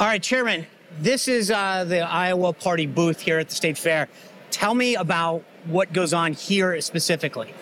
All right, Chairman, this is uh, the Iowa Party booth here at the State Fair. Tell me about what goes on here specifically.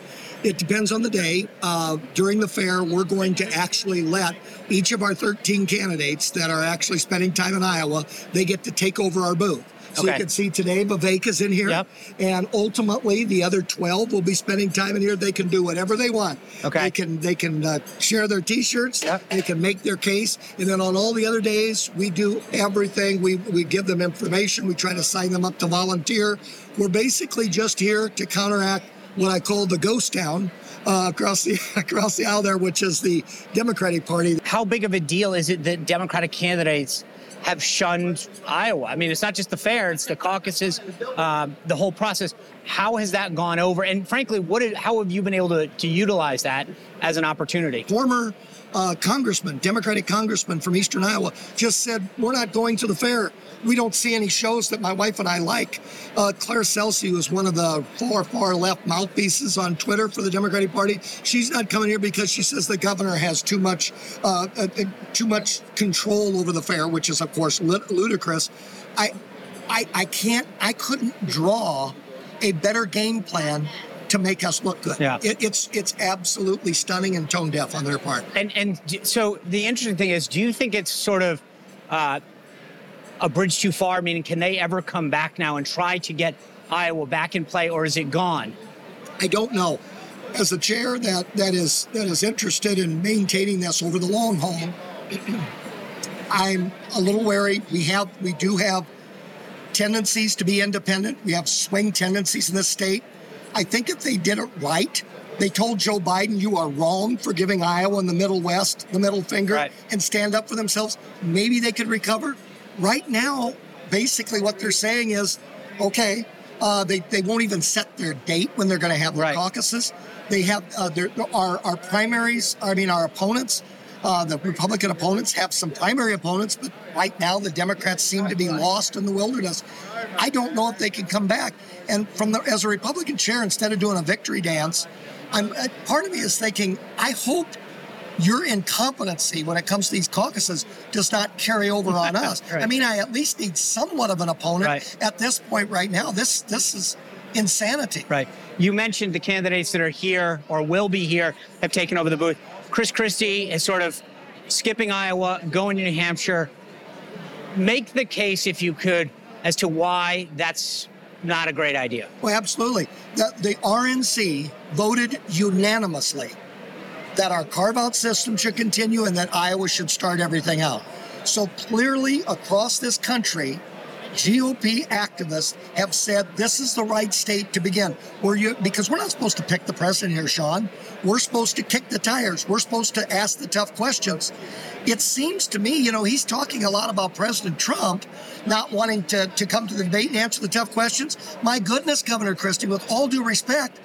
It depends on the day. Uh, during the fair, we're going to actually let each of our 13 candidates that are actually spending time in Iowa, they get to take over our booth. So Okay. you can see today Vivek is in here. Yep. And ultimately the other 12 will be spending time in here. They can do whatever they want. Okay. They can they can uh, share their t-shirts. Yep. They can make their case. And then on all the other days, we do everything. We we give them information. We try to sign them up to volunteer. We're basically just here to counteract what I call the ghost town uh, across the across the aisle there, which is the Democratic Party. How big of a deal is it that Democratic candidates have shunned Iowa? I mean, it's not just the fair; it's the caucuses, uh, the whole process. How has that gone over? And frankly, what? How have you been able to, to utilize that as an opportunity? Former uh, congressman, Democratic congressman from Eastern Iowa, just said, "We're not going to the fair. We don't see any shows that my wife and I like." Uh, Claire Celsi was one of the far, far left mouthpieces on Twitter for the Democratic Party. She's not coming here because she says the governor has too much, uh, uh, uh, too much control over the fair, which is, of course, lud- ludicrous. I, I, I can't, I couldn't draw a better game plan to make us look good. Yeah. It, it's it's absolutely stunning and tone deaf on their part. And and so the interesting thing is, do you think it's sort of uh, a bridge too far? Meaning, can they ever come back now and try to get Iowa back in play, or is it gone? I don't know. As a chair that that is that is interested in maintaining this over the long haul, I'm a little wary. We have we do have tendencies to be independent. We have swing tendencies in this state. I think if they did it right, they told Joe Biden, you are wrong for giving Iowa and the Middle West the middle finger Right. and stand up for themselves. Maybe they could recover. Right now, basically what they're saying is, okay, uh, they, they won't even set their date when they're going to have their Right. caucuses. They have uh, their, our, our primaries, I mean, our opponents, uh, the Republican opponents have some primary opponents, but right now the Democrats seem to be lost in the wilderness. I don't know if they can come back. And from the, as a Republican chair, instead of doing a victory dance, I'm uh, part of me is thinking, I hope your incompetency when it comes to these caucuses does not carry over on us. Right. I mean, I at least need somewhat of an opponent Right. at this point right now. This this is insanity. Right. You mentioned the candidates that are here or will be here have taken over the booth. Chris Christie is sort of skipping Iowa, going to New Hampshire. Make the case, if you could, as to why that's not a great idea. Well, absolutely. The, the RNC voted unanimously that our carve out system should continue and that Iowa should start everything out. So clearly, across this country, GOP activists have said this is the right state to begin. Where you because we're not supposed to pick the president here, Sean. We're supposed to kick the tires. We're supposed to ask the tough questions. It seems to me, you know, he's talking a lot about President Trump not wanting to, to come to the debate and answer the tough questions. My goodness, Governor Christie, with all due respect,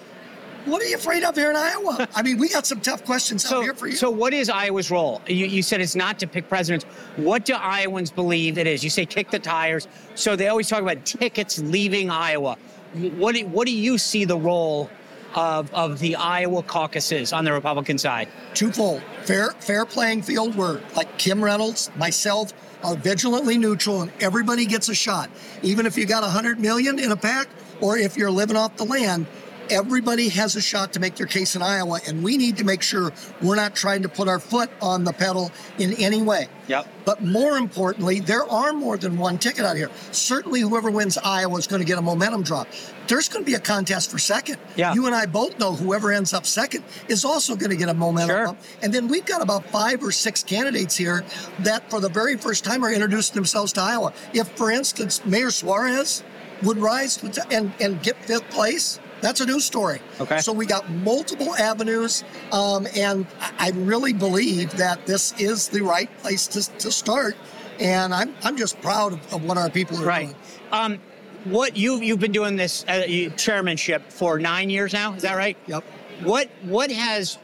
what are you afraid of here in Iowa? I mean, we got some tough questions out So, here for you. so what is Iowa's role? You, you said it's not to pick presidents. What do Iowans believe it is? You say kick the tires. So they always talk about tickets leaving Iowa. What do, what do you see the role of, of the Iowa caucuses on the Republican side? twofold fair fair playing field where like kim reynolds myself are vigilantly neutral and everybody gets a shot even if you got 100 million in a PAC or if you're living off the land everybody has a shot to make their case in iowa and we need to make sure we're not trying to put our foot on the pedal in any way Yep. but more importantly, there are more than one ticket out here. Certainly, whoever wins Iowa is going to get a momentum drop. There's going to be a contest for second. Yeah. You and I both know whoever ends up second is also going to get a momentum Sure. up. And then we've got about five or six candidates here that, for the very first time, are introducing themselves to Iowa. If, for instance, Mayor Suarez would rise and, and get fifth place, that's a new story. Okay. So we got multiple avenues, um, and I really believe that this is the right place to, to start. And I'm, I'm just proud of, of what our people are Right. doing. Um, what you you've been doing this uh, chairmanship for nine years now? Is that right? Yep. What what has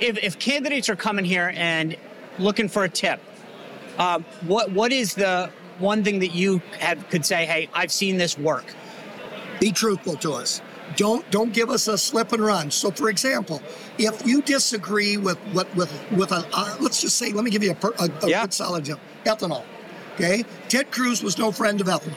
if, if candidates are coming here and looking for a tip, um, what what is the one thing that you have could say? Hey, I've seen this work. be truthful to us. Don't don't give us a slip and run. So, for example, if you disagree with what with with a uh, let's just say, let me give you a, per, a, a Yeah. good solid example. Ethanol. Okay. Ted Cruz was no friend of ethanol.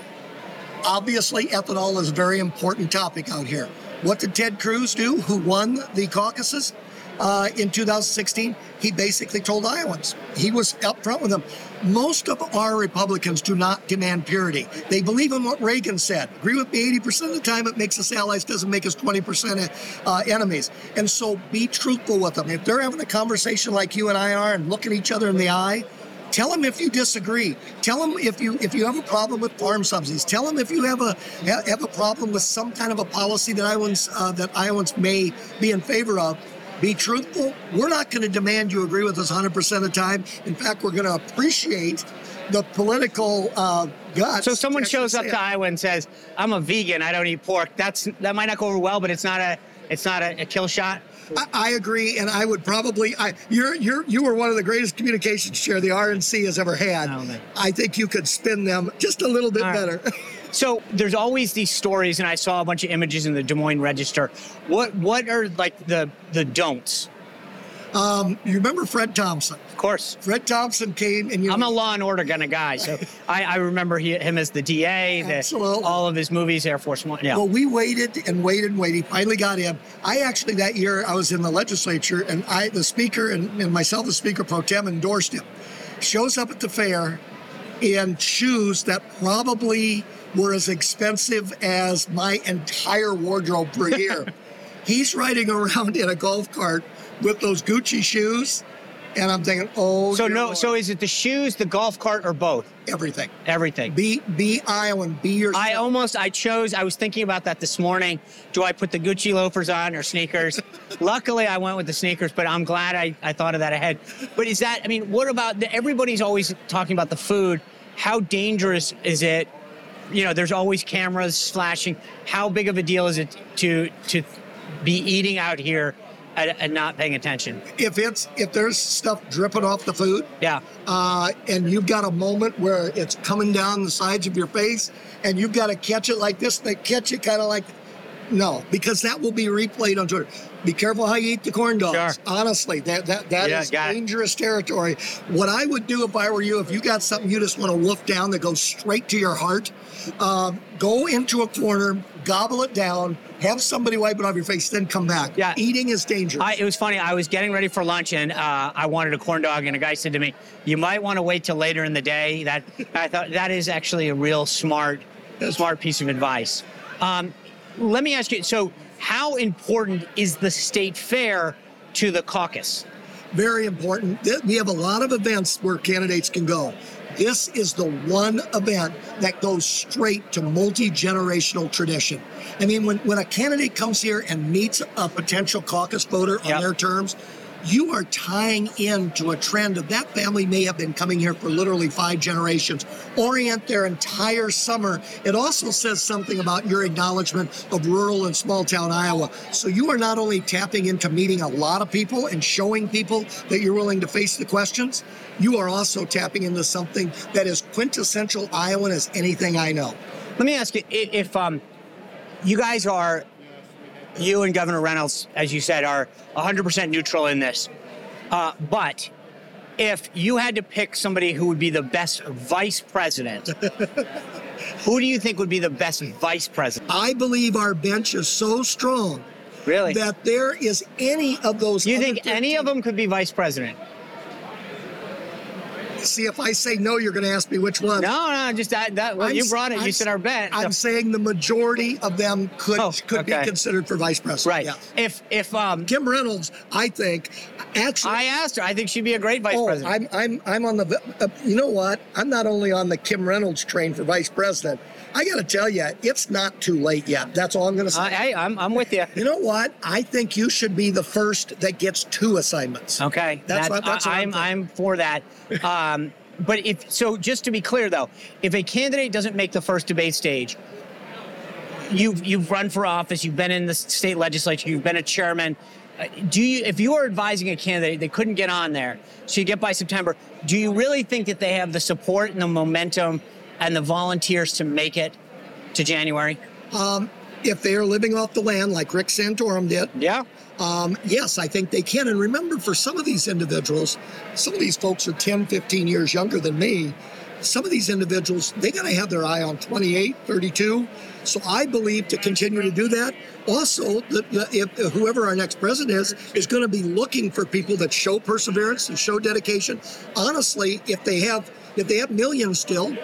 Obviously, ethanol is a very important topic out here. What did Ted Cruz do, who won the caucuses uh, in 2016? He basically told Iowans. He was upfront with them. Most of our Republicans do not demand purity. They believe in what Reagan said. Agree with me 80% of the time, it makes us allies, doesn't make us 20% uh, enemies. And so be truthful with them. If they're having a conversation like you and I are and looking each other in the eye, Tell them if you disagree. Tell them if you if you have a problem with farm subsidies. Tell them if you have a have a problem with some kind of a policy that Iowans uh, that Iowans may be in favor of. Be truthful. We're not going to demand you agree with us 100% of the time. In fact, we're going to appreciate the political uh, guts. So someone shows up say to. Iowa and says, "I'm a vegan. I don't eat pork." That's that might not go over well, but it's not a it's not a, a kill shot. I, I agree, and I would probably. I, you're you're you were one of the greatest communications chair the RNC has ever had. Oh, man. I think you could spin them just a little bit All right. So there's always these stories, and I saw a bunch of images in the Des Moines Register. What what are like the the don'ts? Um, you remember Fred Thompson? Of course, Fred Thompson came and you. I'm a Law and Order kind of guy, so I, I remember he, him as the DA, the, Absolutely. all of his movies, Air Force One. Yeah, Well, we waited and waited and waited. He finally got in. I actually that year I was in the legislature, and I, the speaker, and, and myself, the speaker pro tem, endorsed him. Shows up at the fair in shoes that probably were as expensive as my entire wardrobe per year. He's riding around in a golf cart with those Gucci shoes, and I'm thinking, oh, so no, Lord. so is it the shoes, the golf cart, or both? everything. Everything. Be be Iowan. Be yourself. I almost I chose I was thinking about that this morning. Do I put the Gucci loafers on or sneakers? Luckily I went with the sneakers, but I'm glad I, I thought of that ahead. But is that I mean, what about the, everybody's always talking about the food. How dangerous is it? You know, there's always cameras flashing. How big of a deal is it to to be eating out here and, and not paying attention? if it's if there's stuff dripping off the food, Yeah. uh, and you've got a moment where it's coming down the sides of your face, and you've got to catch it like this, they catch it kind of like, no, because that will be replayed on Twitter. Be careful how you eat the corn dogs. Sure. Honestly, that that that Yeah, is got it. dangerous territory. What I would do if I were you, if you got something you just want to wolf down that goes straight to your heart, um, go into a corner, gobble it down, have somebody wipe it off your face, then come back. Yeah. Eating is dangerous. I, it was funny. I was getting ready for lunch and uh, I wanted a corn dog, and a guy said to me, "You might want to wait till later in the day." That I thought that is actually a real smart, smart piece of advice. Um, let me ask you. So, how important is the state fair to the caucus? very important. We have a lot of events where candidates can go. This is the one event that goes straight to multi generational tradition. I mean, when, when a candidate comes here and meets a potential caucus voter on Yep. their terms, you are tying into a trend of that family may have been coming here for literally five generations, orient their entire summer. It also says something about your acknowledgement of rural and small town Iowa. So you are not only tapping into meeting a lot of people and showing people that you're willing to face the questions, you are also tapping into something that is quintessential Iowan as anything I know. Let me ask you if um, you guys are, you and Governor Reynolds, as you said, are 100% neutral in this. Uh, but if you had to pick somebody who would be the best vice president, who do you think would be the best vice president? I believe our bench is so strong Really? that there is any of those. you think any of them could be vice president? See, if I say no, you're going to ask me which one. No, no, just that. that well, I'm you brought it. I'm you said our bet. I'm So- saying the majority of them could Oh, could okay. be considered for vice president. right. Yeah. If if um, Kim Reynolds, I think, actually. I asked her, I think she'd be a great vice oh, president. I'm I'm I'm on the. Uh, you know what? I'm not only on the Kim Reynolds train for vice president. I got to tell you, it's not too late yet. That's all I'm going to say. I, hey, I'm I'm with you. you know what? I think you should be the first that gets two assignments. Okay, That's that- what- that's what I'm I'm I'm for that. Um, but if so, just to be clear though, if a candidate doesn't make the first debate stage, you've you've run for office, you've been in the state legislature, you've been a chairman. uh, Do you, if you are advising a candidate, they couldn't get on there, so you get by September. Do you really think that they have the support and the momentum and the volunteers to make it to January? If they are living off the land like Rick Santorum did, Yeah. Um, yes, I think they can. And remember, for some of these individuals, some of these folks are 10, 15 years younger than me. some of these individuals, they got to have their eye on 28, 32. So I believe to continue to do that. Also, the, the, if, whoever our next president is, is going to be looking for people that show perseverance and show dedication. Honestly, if they have if they have millions still,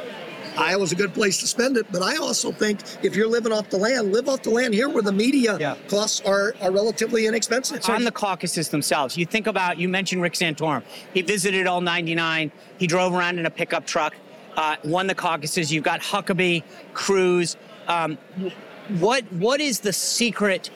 Iowa's a good place to spend it, but I also think if you're living off the land, live off the land here where the media yeah. costs are, are relatively inexpensive. On the caucuses themselves, you think about, you mentioned Rick Santorum. He visited all 99. He drove around in a pickup truck, uh, won the caucuses. You've got Huckabee, Cruz. Um, what What is the secret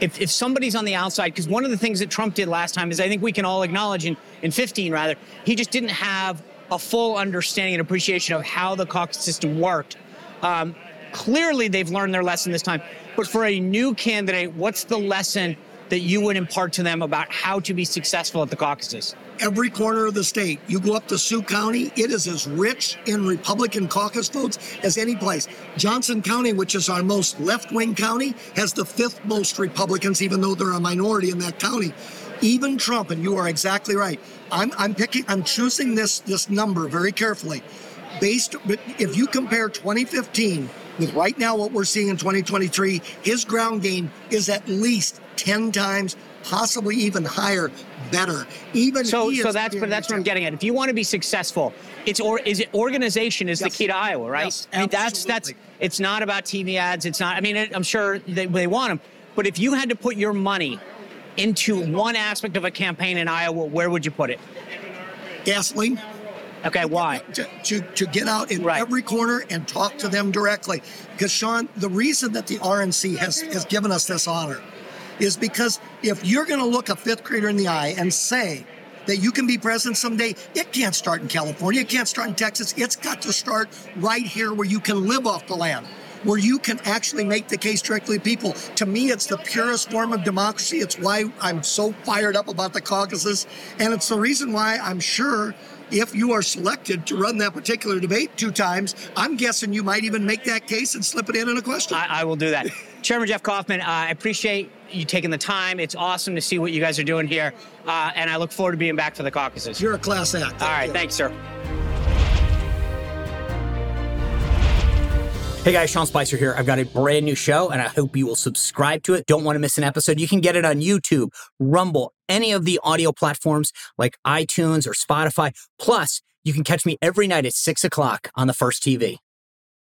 if, if somebody's on the outside, because one of the things that Trump did last time is I think we can all acknowledge in, in 15 rather, he just didn't have a full understanding and appreciation of how the caucus system worked. Um, clearly, they've learned their lesson this time. But for a new candidate, what's the lesson that you would impart to them about how to be successful at the caucuses? Every corner of the state, you go up to Sioux County, it is as rich in Republican caucus votes as any place. Johnson County, which is our most left wing county, has the fifth most Republicans, even though they're a minority in that county. Even Trump, and you are exactly right. I'm, I'm picking, I'm choosing this this number very carefully, based. But if you compare 2015 with right now what we're seeing in 2023, his ground game is at least 10 times, possibly even higher, better. Even so, so that's but that's what I'm getting at. If you want to be successful, it's or is it organization is yes. the key to Iowa, right? Yes, I mean, that's that's it's not about TV ads. It's not. I mean, I'm sure they, they want them, but if you had to put your money into one aspect of a campaign in Iowa, where would you put it? Gasoline. Okay, why? To, to, to get out in right. every corner and talk to them directly. Because, Sean, the reason that the RNC has, has given us this honor is because if you're going to look a fifth grader in the eye and say that you can be president someday, it can't start in California, it can't start in Texas. It's got to start right here where you can live off the land where you can actually make the case directly to people. To me, it's the purest form of democracy. It's why I'm so fired up about the caucuses. And it's the reason why I'm sure if you are selected to run that particular debate two times, I'm guessing you might even make that case and slip it in in a question. I, I will do that. Chairman Jeff Kaufmann, uh, I appreciate you taking the time. It's awesome to see what you guys are doing here. Uh, and I look forward to being back for the caucuses. You're a class act. All right. You. Thanks, sir. Hey guys, Sean Spicer here. I've got a brand new show and I hope you will subscribe to it. Don't want to miss an episode. You can get it on YouTube, Rumble, any of the audio platforms like iTunes or Spotify. Plus, you can catch me every night at six o'clock on the First TV.